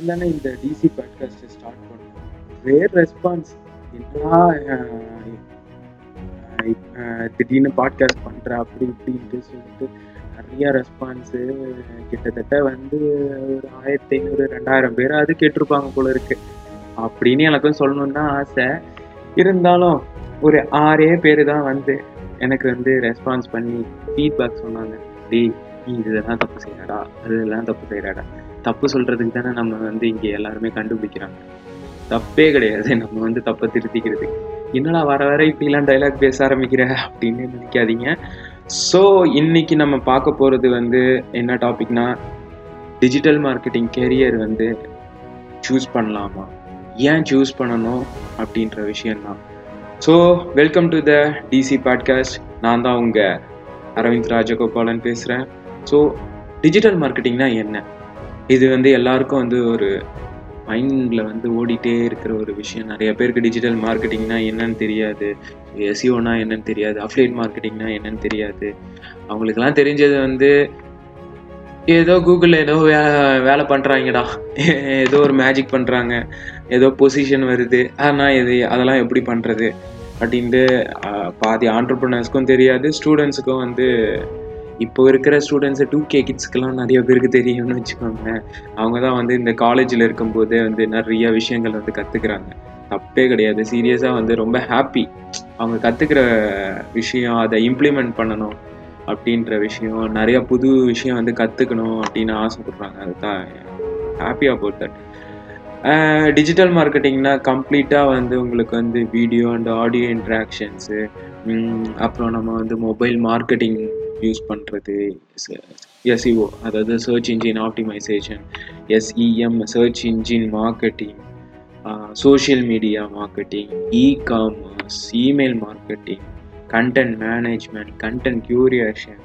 நான் தானே இந்த டிசி பாட்காஸ்ட்டை ஸ்டார்ட் பண்ணேன் வேர் ரெஸ்பான்ஸ் என்னடா திடீர்னு பாட்காஸ்ட் பண்ணுற அப்படி இப்படின்ட்டு சொல்லிட்டு நிறைய ரெஸ்பான்ஸு கிட்டத்தட்ட வந்து ஒரு ஆயிரத்தி ஐநூறு ரெண்டாயிரம் பேராவது கேட்டிருப்பாங்க போல இருக்கு. அப்படின்னு எனக்கும் சொல்லணும்னு தான் ஆசை. இருந்தாலும் ஒரு ஆறே பேர் தான் வந்து எனக்கு வந்து ரெஸ்பான்ஸ் பண்ணி ஃபீட்பேக் சொன்னாங்க. டேய் நீ இதெல்லாம் தப்பு செய்யறாடா அதெல்லாம் தப்பு செய்யறாடா. தப்பு சொல்கிறதுக்கு தானே நம்ம வந்து இங்கே எல்லாருமே கண்டுபிடிக்கிறாங்க. தப்பே கிடையாது. நம்ம வந்து தப்பை திருத்திக்கிறதுக்கு. என்னடா வர வர இப்படிலாம் டைலாக் பேச ஆரம்பிக்கிற அப்படின்னு நினைக்காதீங்க. ஸோ இன்னைக்கு நம்ம பார்க்க போகிறது வந்து என்ன டாபிக்னா டிஜிட்டல் மார்க்கெட்டிங் கெரியர் வந்து சூஸ் பண்ணலாமா? ஏன் சூஸ் பண்ணணும் அப்படின்ற விஷயம்தான். So welcome to the DC podcast நான் தான் உங்கள் அரவிந்த் ராஜகோபாலன் பேசுகிறேன் ஸோ டிஜிட்டல் மார்க்கெட்டிங்னா என்ன? இது வந்து எல்லாருக்கும் வந்து ஒரு மைண்டில் வந்து ஓடிட்டே இருக்கிற ஒரு விஷயம். நிறைய பேருக்கு டிஜிட்டல் மார்க்கெட்டிங்னா என்னன்னு தெரியாது. எஸ்இஓனா என்னன்னு தெரியாது. அஃப்லேட் மார்க்கெட்டிங்னா என்னன்னு தெரியாது. அவங்களுக்கெல்லாம் தெரிஞ்சது வந்து ஏதோ கூகுளில் ஏதோ வே வேலை பண்ணுறாங்கடா ஏதோ ஒரு மேஜிக் பண்ணுறாங்க ஏதோ பொசிஷன் வருது. ஆனால் இது அதெல்லாம் எப்படி பண்ணுறது அப்படின்ட்டு பாதி ஆண்டர்பிரினர்ஸ்க்கும் தெரியாது. ஸ்டூடெண்ட்ஸுக்கும் வந்து இப்போ இருக்கிற ஸ்டூடெண்ட்ஸு டூ கே கிட்ஸ்க்கெல்லாம் நிறைய பேருக்கு தெரியும்னு வச்சுக்கோங்க. அவங்க தான் வந்து இந்த காலேஜில் இருக்கும்போதே வந்து நிறைய விஷயங்கள் வந்து கற்றுக்குறாங்க தப்பே கிடையாது. சீரியஸாக வந்து ரொம்ப ஹாப்பி அவங்க கற்றுக்கிற விஷயம் அதை இம்ப்ளிமெண்ட் பண்ணணும் அப்படின்ற விஷயம் நிறைய புது விஷயம் வந்து கற்றுக்கணும் அப்படின்னு ஆசைப்படுறாங்க. அதுதான் ஹாப்பி அபவுட் தட் டிஜிட்டல் மார்க்கெட்டிங்னா கம்ப்ளீட்டாக வந்து உங்களுக்கு வந்து வீடியோ அண்ட் ஆடியோ இன்ட்ராக்ஷன்ஸு அப்புறம் நம்ம வந்து மொபைல் மார்க்கெட்டிங் யூஸ் பண்ணுறது எஸ்இஓ அதாவது search engine optimization SEM search engine marketing social media marketing e commerce email marketing content management content curation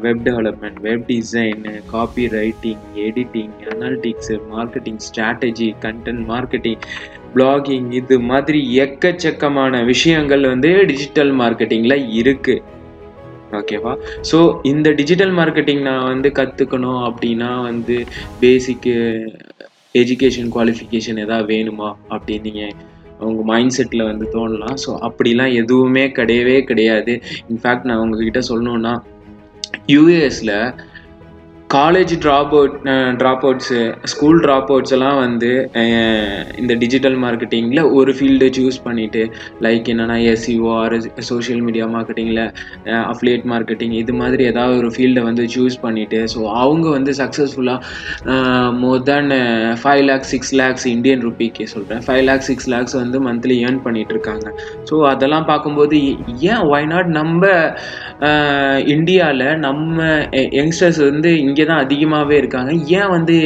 web development web design copy writing editing analytics marketing strategy content marketing blogging இது மாதிரி எக்கச்சக்கமான விஷயங்கள் வந்து digital மார்க்கெட்டிங்கில் இருக்குது ஓகேவா so இந்த digital marketing நான் வந்து கற்றுக்கணும் அப்படின்னா வந்து பேசிக்கு எஜுகேஷன் குவாலிஃபிகேஷன் எதாவது வேணுமா அப்படின்னு நீங்கள் உங்கள் மைண்ட் செட்டில் வந்து தோணலாம். ஸோ அப்படிலாம் எதுவுமே கிடையவே கிடையாது. இன்ஃபேக்ட் நான் உங்ககிட்ட சொல்லணுன்னா யூஎஸில் college dropout dropouts school dropouts எல்லாம் வந்து இந்த டிஜிட்டல் மார்க்கெட்டிங்கில் ஒரு ஃபீல்டை சூஸ் பண்ணிவிட்டு லைக் என்னென்னா எஸ்இஓ ஆர் சோஷியல் மீடியா மார்க்கெட்டிங்கில் அஃப்லேட் மார்க்கெட்டிங் இது மாதிரி ஏதாவது ஒரு ஃபீல்டை வந்து சூஸ் பண்ணிவிட்டு ஸோ அவங்க வந்து சக்ஸஸ்ஃபுல்லாக more than five lakhs six lakhs Indian ருபிக்கு சொல்கிறேன் ஃபைவ் லேக்ஸ் சிக்ஸ் லேக்ஸ் வந்து மந்த்லி ஏர்ன் பண்ணிகிட்ருக்காங்க இருக்காங்க. ஸோ அதெல்லாம் பார்க்கும்போது ஏன் ஒய் நாட் நம்ம இந்தியாவில் நம்ம யங்ஸ்டர்ஸ் வந்து இங்கே இங்கே தான் அதிகமாகவே இருக்காங்க. ஏன் வந்து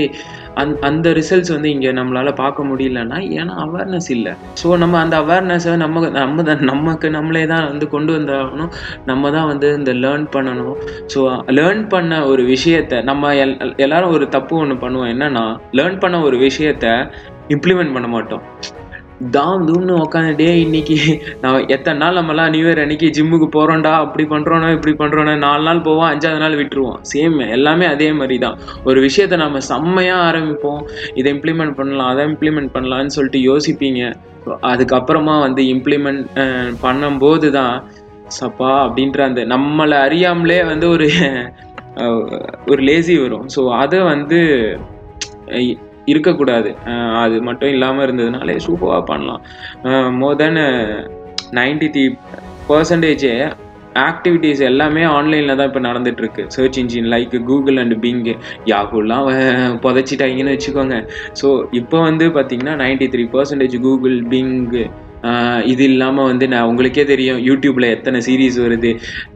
அந் அந்த ரிசல்ட்ஸ் வந்து இங்கே நம்மளால் பார்க்க முடியலன்னா ஏன்னா அவேர்னஸ் இல்லை. ஸோ நம்ம அந்த அவேர்னஸை நம்ம நம்ம தான் நமக்கு நம்மளே தான் வந்து கொண்டு வந்தாகணும். நம்ம தான் வந்து இந்த லேர்ன் பண்ணணும். ஸோ லேர்ன் பண்ண ஒரு விஷயத்த நம்ம எல் எல்லாரும் ஒரு தப்பு ஒன்று பண்ணுவோம். என்னன்னா லேர்ன் பண்ண ஒரு விஷயத்த இம்ப்ளிமெண்ட் பண்ண மாட்டோம். தாம் தூம்னு உக்காந்துட்டே இன்னைக்கு நான் எத்தனை நாள் நம்மலாம் நியூ இயர் அன்னைக்கு ஜிம்முக்கு போகிறோம்டா அப்படி பண்ணுறோன்னா இப்படி பண்ணுறோன்னா நாலு நாள் போவோம் அஞ்சாவது நாள் விட்டுருவோம். சேம் எல்லாமே அதே மாதிரி தான் ஒரு விஷயத்தை நம்ம செம்மையாக ஆரம்பிப்போம் இதை இம்ப்ளிமெண்ட் பண்ணலாம் அதை இம்ப்ளிமெண்ட் பண்ணலான்னு சொல்லிட்டு யோசிப்பீங்க. அதுக்கப்புறமா வந்து இம்ப்ளிமெண்ட் பண்ணும்போது தான் சப்பா அப்படின்ற அந்த நம்மளை அறியாமலே வந்து ஒரு ஒரு லேசி வரும். ஸோ அதை வந்து இருக்கக்கூடாது. அது மட்டும் இல்லாமல் இருந்ததுனாலே சூப்பராக பண்ணலாம். More than ninety three percentage activities எல்லாமே ஆன்லைனில் தான் இப்போ நடந்துட்டுருக்கு. Search engine like Google and Bing யாகுலாம் புதைச்சிட்டாங்கன்னு வச்சுக்கோங்க. ஸோ இப்போ வந்து பார்த்தீங்கன்னா ninety three percentage Google Bing இது இல்லாமல் வந்து நான் உங்களுக்கே தெரியும் யூடியூப்ல எத்தனை சீரீஸ் வருது.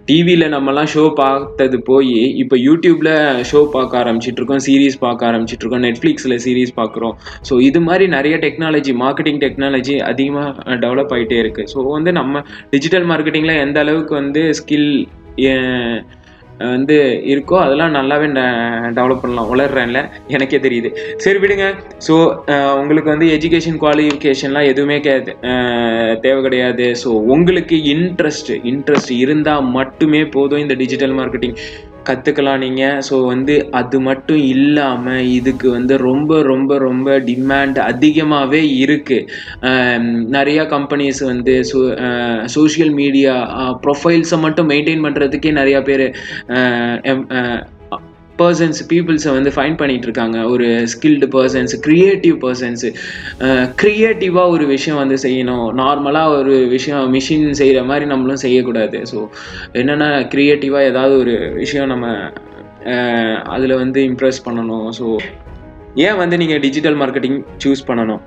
டிவியில் நம்மலாம் ஷோ பார்த்தது போய் இப்போ யூடியூப்ல ஷோ பார்க்க ஆரம்பிச்சிட்டு இருக்கோம் சீரீஸ் பார்க்க ஆரம்பிச்சிட்டு இருக்கோம் நெட்ஃப்ளிக்ஸில் சீரீஸ் பார்க்குறோம். ஸோ இது மாதிரி நிறைய டெக்னாலஜி மார்க்கெட்டிங் டெக்னாலஜி அதிகமாக டெவலப் ஆகிட்டே இருக்கு. ஸோ வந்து நம்ம டிஜிட்டல் மார்க்கெட்டிங்கில் எந்த அளவுக்கு வந்து ஸ்கில் வந்து இருக்கோ அதெல்லாம் நல்லாவே டெவலப் பண்ணலாம். வளர்றேன்ல எனக்கே தெரியுது. சரி விடுங்க. ஸோ உங்களுக்கு வந்து எஜுகேஷன் குவாலிஃபிகேஷன்லாம் எதுவுமே கே தேவை கிடையாது. ஸோ உங்களுக்கு இன்ட்ரெஸ்ட் இன்ட்ரெஸ்ட் இருந்தால் மட்டுமே போதும் இந்த டிஜிட்டல் மார்க்கெட்டிங் கற்றுக்கலாம் நீங்கள் ஸோ வந்து அது மட்டும் இல்லாமல் இதுக்கு வந்து ரொம்ப ரொம்ப ரொம்ப டிமாண்ட் அதிகமாகவே இருக்குது நிறையா கம்பெனிஸ் வந்து சோ சோஷியல் மீடியா ப்ரொஃபைல்ஸை மட்டும் மெயின்டைன் பண்ணுறதுக்கே நிறையா பேர் பர்சன்ஸ் பீப்புள்ஸை வந்து ஃபைன் பண்ணிட்டு இருக்காங்க ஒரு ஸ்கில்டு பர்சன்ஸ் க்ரியேட்டிவ் பர்சன்ஸு க்ரியேட்டிவாக ஒரு விஷயம் வந்து செய்யணும். நார்மலாக ஒரு விஷயம் மிஷின் செய்கிற மாதிரி நம்மளும் செய்யக்கூடாது. ஸோ என்னென்னா க்ரியேட்டிவாக ஏதாவது ஒரு விஷயம் நம்ம அதில் வந்து இம்ப்ரெஸ் பண்ணணும். ஸோ ஏன் வந்து நீங்கள் டிஜிட்டல் மார்க்கெட்டிங் சூஸ் பண்ணணும்?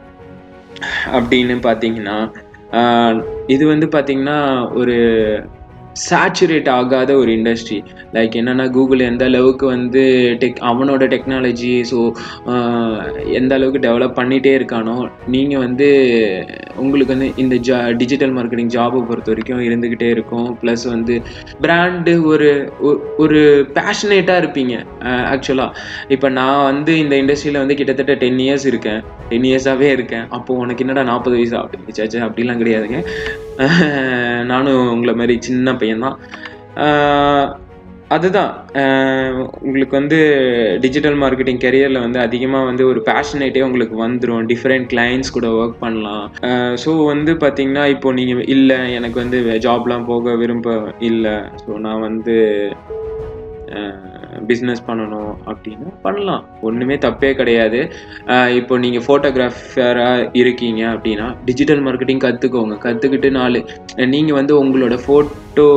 அப்படின்னு பார்த்தீங்கன்னா இது வந்து பார்த்தீங்கன்னா ஒரு சேச்சுரேட் ஆகாத ஒரு இண்டஸ்ட்ரி லைக் என்னென்னா கூகுள் எந்த அளவுக்கு வந்து டெக் அவனோட டெக்னாலஜி ஸோ எந்த அளவுக்கு டெவலப் பண்ணிகிட்டே இருக்கானோ நீங்கள் வந்து உங்களுக்கு வந்து இந்த ஜா டிஜிட்டல் மார்க்கெட்டிங் ஜாபை பொறுத்த வரைக்கும் இருந்துக்கிட்டே இருக்கும். ப்ளஸ் வந்து பிராண்டு ஒரு ஒரு பேஷனேட்டாக இருப்பீங்க ஆக்சுவலாக இப்போ நான் வந்து இந்த இண்டஸ்ட்ரியில் வந்து கிட்டத்தட்ட டென் இயர்ஸ் இருக்கேன். டென் இயர்ஸாகவே இருக்கேன். அப்போது உனக்கு என்னடா நாற்பது வயசு அப்படி சேச்சா அப்படிலாம் கிடையாதுங்க. நானும் உங்களை மாதிரி சின்ன பையன்தான். அதுதான். உங்களுக்கு வந்து டிஜிட்டல் மார்க்கெட்டிங் கெரியரில் வந்து அதிகமாக வந்து ஒரு பேஷனேட்டே உங்களுக்கு வந்துடும் டிஃப்ரெண்ட் கிளைண்ட்ஸ் கூட ஒர்க் பண்ணலாம். ஸோ வந்து பார்த்தீங்கன்னா இப்போ நீங்கள் இல்லை எனக்கு வந்து ஜாப்லாம் போக விரும்ப இல்லை. ஸோ நான் வந்து பிஸ்னஸ் பண்ணணும் அப்படின்னா பண்ணலாம். ஒன்றுமே தப்பே கிடையாது. இப்போ நீங்கள் ஃபோட்டோகிராஃபராக இருக்கீங்க அப்படின்னா டிஜிட்டல் மார்க்கெட்டிங் கற்றுக்கோங்க கற்றுக்கிட்டு நாலு நீங்கள் வந்து உங்களோட ஃபோட்டோ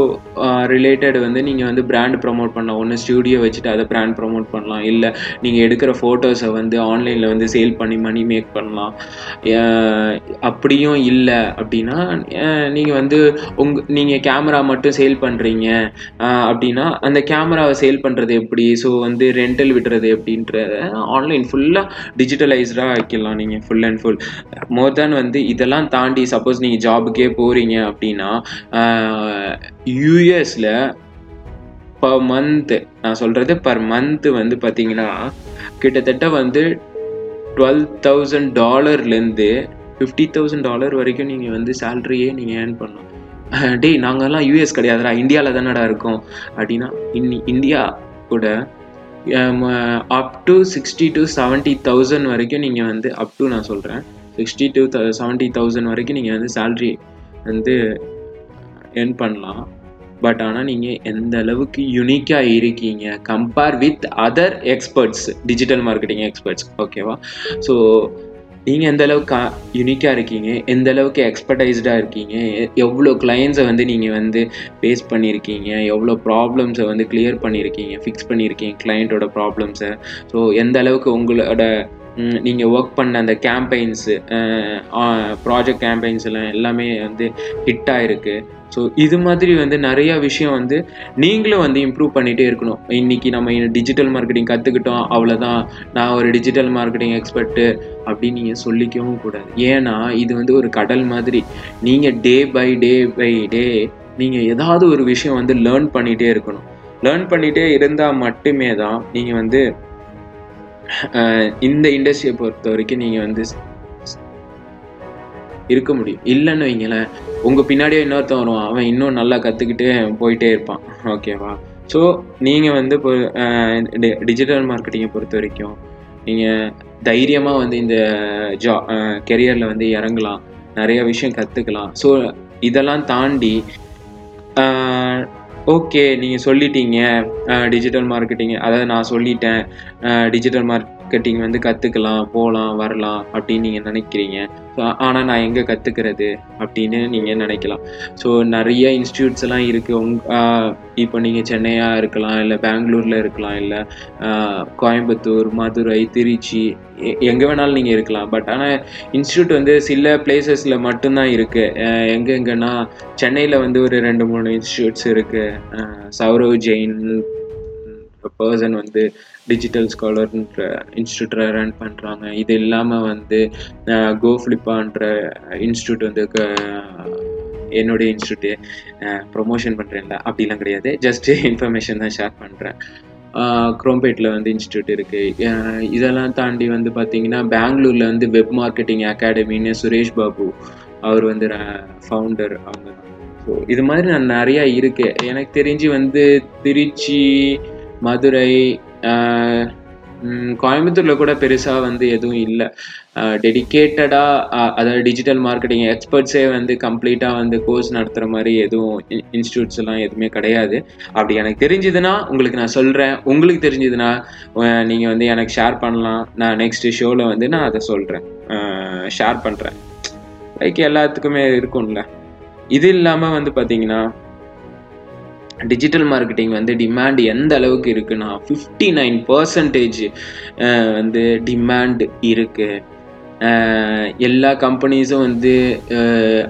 ரிலேட்டட் வந்து நீங்கள் வந்து பிராண்ட் ப்ரமோட் பண்ணலாம். ஒன்று ஸ்டூடியோ வச்சுட்டு அதை பிராண்ட் ப்ரமோட் பண்ணலாம். இல்லை நீங்கள் எடுக்கிற ஃபோட்டோஸை வந்து ஆன்லைனில் வந்து சேல் பண்ணி மணி மேக் பண்ணலாம். அப்படியும் இல்லை அப்படின்னா நீங்கள் வந்து உங்க நீங்கள் கேமரா மட்டும் சேல் பண்ணுறீங்க அப்படின்னா அந்த கேமராவை சேல் பண்ணுறது எப்படி ஸோ வந்து ரெண்டல் விடுறது எப்படின்றத ஆன்லைன் ஃபுல்லாக டிஜிட்டலைஸ்டாக ஆக்கிடலாம் நீங்கள் full and full more than வந்து இதெல்லாம் தாண்டி சப்போஸ் நீங்கள் ஜாபுக்கே போகிறீங்க அப்படின்னா யூஎஸில் பர் மந்த்து நான் சொல்கிறது பர் மந்த்து வந்து பார்த்தீங்கன்னா கிட்டத்தட்ட வந்து டுவெல் தௌசண்ட் டாலர்லேருந்து ஃபிஃப்டி தௌசண்ட் டாலர் வரைக்கும் நீங்கள் வந்து சேல்ரியே நீங்கள் ஏர்ன் பண்ணலாம். டேய் நாங்கள்லாம் யூஎஸ் கிடையாதுடா. இந்தியாவில் தானடா இருக்கோம். அப்படின்னா இன்னி இந்தியா கூட up to sixty to seventy thousand வரைக்கும் நீங்கள் வந்து அப் டு நான் சொல்கிறேன் சிக்ஸ்டி டு செவன்ட்டி தௌசண்ட் வரைக்கும் நீங்கள் வந்து சேல்ரி வந்து என் பண்ணலாம். பட் ஆனால் நீங்கள் எந்த அளவுக்கு யுனிக்காக இருக்கீங்க compare with other experts digital marketing experts ஓகேவா ஸோ நீங்கள் எந்த அளவுக்கு யூனிக்காக இருக்கீங்க எந்த அளவுக்கு எக்ஸ்பர்டைஸ்டாக இருக்கீங்க எவ்வளோ கிளைண்ட்ஸை வந்து நீங்கள் வந்து ஃபேஸ் பண்ணியிருக்கீங்க எவ்வளோ ப்ராப்ளம்ஸை வந்து கிளியர் பண்ணியிருக்கீங்க ஃபிக்ஸ் பண்ணியிருக்கீங்க கிளைண்ட்டோட ப்ராப்ளம்ஸை ஸோ எந்த அளவுக்கு உங்களோட நீங்கள் ஒர்க் பண்ண அந்த கேம்பெயின்ஸு ப்ராஜெக்ட் கேம்பெயின்ஸ் எல்லாம் எல்லாமே வந்து ஹிட் ஆகிருக்கு ஸோ இது மாதிரி வந்து நிறையா விஷயம் வந்து நீங்களும் வந்து இம்ப்ரூவ் பண்ணிகிட்டே இருக்கணும். இன்றைக்கி நம்ம டிஜிட்டல் மார்க்கெட்டிங் கற்றுக்கிட்டோம் அவ்வளோதான் நான் ஒரு டிஜிட்டல் மார்க்கெட்டிங் எக்ஸ்பர்ட்டு அப்படின்னு நீங்கள் சொல்லிக்கவும் கூடாது. ஏன்னா இது வந்து ஒரு கடல் மாதிரி. நீங்கள் day by day by day நீங்கள் ஏதாவது ஒரு விஷயம் வந்து லேர்ன் பண்ணிகிட்டே இருக்கணும். லேர்ன் பண்ணிகிட்டே இருந்தால் மட்டுமே தான் நீங்கள் வந்து இந்த இண்டஸ்ட்ரியை பொறுத்த வரைக்கும் நீங்கள் வந்து இருக்க முடியும். இல்லைன்னு வைங்களேன் உங்கள் பின்னாடியே இன்னொருத்தன் வருவான். அவன் இன்னும் நல்லா கற்றுக்கிட்டே போயிட்டே இருப்பான். ஓகேவா ஸோ நீங்கள் வந்து இப்போ டிஜிட்டல் மார்க்கெட்டிங்கை பொறுத்த வரைக்கும் நீங்கள் தைரியமாக வந்து இந்த ஜா கெரியரில் வந்து இறங்கலாம். நிறைய விஷயம் கற்றுக்கலாம் ஸோ இதெல்லாம் தாண்டி ஓகே நீங்கள் சொல்லிட்டீங்க டிஜிட்டல் மார்க்கெட்டிங் அதாவது நான் சொல்லிட்டேன் டிஜிட்டல் மார்க் மார்க்கெட்டிங் வந்து கற்றுக்கலாம் போகலாம் வரலாம் அப்படின்னு நீங்கள் நினைக்கிறீங்க. ஸோ ஆனால் நான் எங்கே கற்றுக்கிறது அப்படின்னு நீங்கள் நினைக்கலாம். ஸோ நிறைய இன்ஸ்டியூட்ஸ் எல்லாம் இருக்குது உங் இப்போ நீங்கள் சென்னையாக இருக்கலாம் இல்லை பெங்களூரில் இருக்கலாம் இல்லை கோயம்புத்தூர் மதுரை திருச்சி எங்கே வேணாலும் நீங்கள் இருக்கலாம். பட் ஆனால் இன்ஸ்டியூட் வந்து சில பிளேசஸில் மட்டும்தான் இருக்குது எங்கெங்கன்னா சென்னையில் வந்து ஒரு ரெண்டு மூணு இன்ஸ்டியூட்ஸ் இருக்குது சௌரவ் ஜெயின் பர்சன் வந்து டிஜிட்டல் ஸ்காலர்ன்ற இன்ஸ்டியூட்டை ரன் பண்ணுறாங்க இது இல்லாமல் வந்து கோ ஃப்ளிப்பான்ற இன்ஸ்டியூட் வந்து என்னுடைய இன்ஸ்டியூட்டு ப்ரொமோஷன் பண்ணுறேன்ல அப்படிலாம் கிடையாது. ஜஸ்ட் இன்ஃபர்மேஷன் தான் ஷேர் பண்ணுறேன் குரோம்பேட்டில் வந்து இன்ஸ்டியூட் இருக்குது இதெல்லாம் தாண்டி வந்து பார்த்தீங்கன்னா பெங்களூரில் வந்து வெப் மார்க்கெட்டிங் அகாடமின்னு சுரேஷ் பாபு அவர் வந்து ஃபவுண்டர் அவங்க. ஸோ இது மாதிரி நான் நிறையா இருக்குது எனக்கு தெரிஞ்சு வந்து திருச்சி மதுரை கோயம்புத்தூரில் கூட பெருசாக வந்து எதுவும் இல்லை. டெடிக்கேட்டடாக அதாவது டிஜிட்டல் மார்க்கெட்டிங் எக்ஸ்பர்ட்ஸே வந்து கம்ப்ளீட்டாக வந்து கோர்ஸ் நடத்துகிற மாதிரி எதுவும் இன்ஸ்டியூட்ஸ் எல்லாம் எதுவுமே கிடையாது. அப்படி எனக்கு தெரிஞ்சதுன்னா உங்களுக்கு நான் சொல்கிறேன் உங்களுக்கு தெரிஞ்சதுன்னா நீங்கள் வந்து எனக்கு ஷேர் பண்ணலாம். நான் நெக்ஸ்ட் ஷோவில் வந்து நான் அதை சொல்கிறேன் ஷேர் பண்ணுறேன் லைக் எல்லாத்துக்குமே இருக்கும்ல. இது இல்லாமல் வந்து பார்த்தீங்கன்னா டிஜிட்டல் மார்க்கெட்டிங் வந்து டிமாண்ட் எந்த அளவுக்கு இருக்குன்னா ஃபிஃப்டி நைன் பர்சன்டேஜ் வந்து டிமாண்ட் இருக்குது எல்லா கம்பெனிஸும் வந்து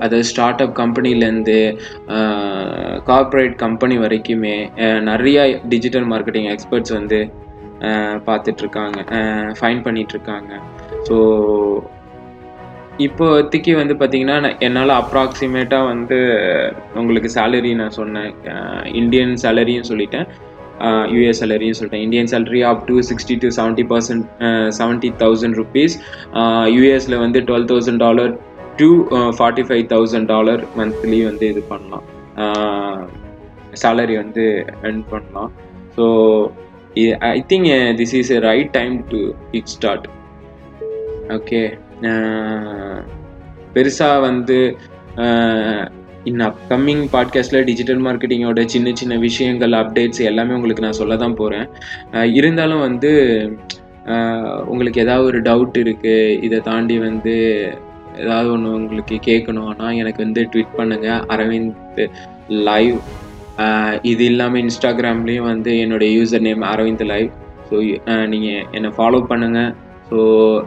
அதாவது ஸ்டார்ட் அப் கம்பெனிலேருந்து கார்ப்பரேட் கம்பெனி வரைக்குமே நிறையா டிஜிட்டல் மார்க்கெட்டிங் எக்ஸ்பர்ட்ஸ் வந்து பார்த்துட்ருக்காங்க ஃபைன் பண்ணிகிட்ருக்காங்க ஸோ இப்போதைக்கு வந்து பார்த்தீங்கன்னா நான் என்னால் அப்ராக்சிமேட்டாக வந்து உங்களுக்கு சேலரி நான் சொன்னேன். இந்தியன் சேலரியும் சொல்லிட்டேன். யூஎஸ் சேலரியும் சொல்லிட்டேன். Indian salary up to sixty to seventy percent seventy thousand rupees யூஎஸில் வந்து twelve thousand dollar to forty five thousand dollar monthly வந்து இது பண்ணலாம். சேலரி வந்து earn பண்ணலாம். So I think this is a right time to it start okay பெருசாக வந்து இன் upcoming பாட்காஸ்டில் digital மார்க்கெட்டிங்கோட சின்ன சின்ன விஷயங்கள் அப்டேட்ஸ் எல்லாமே உங்களுக்கு நான் சொல்ல தான் போகிறேன் இருந்தாலும் வந்து உங்களுக்கு ஏதாவது ஒரு டவுட் இருக்குது இதை தாண்டி வந்து ஏதாவது ஒன்று உங்களுக்கு கேட்கணும்னா எனக்கு வந்து ட்வீட் பண்ணுங்கள் அரவிந்த் லைவ் இது இல்லாமல் இன்ஸ்டாகிராம்லேயும் வந்து என்னோட user name Aravind live so நீங்கள் என்னை ஃபாலோ பண்ணுங்கள் ஸோ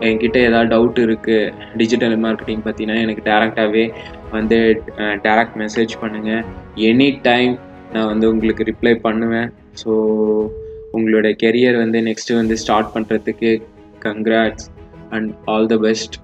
என்கிட்ட ஏதாவது டவுட் இருக்குது டிஜிட்டல் மார்க்கெட்டிங் பார்த்தீங்கன்னா எனக்கு டேரெக்டாகவே வந்து டேரக்ட் மெசேஜ் பண்ணுங்கள் எனி டைம் நான் வந்து உங்களுக்கு ரிப்ளை பண்ணுவேன். ஸோ உங்களோட கெரியர் வந்து நெக்ஸ்ட்டு வந்து ஸ்டார்ட் பண்ணுறதுக்கு congrats and all the best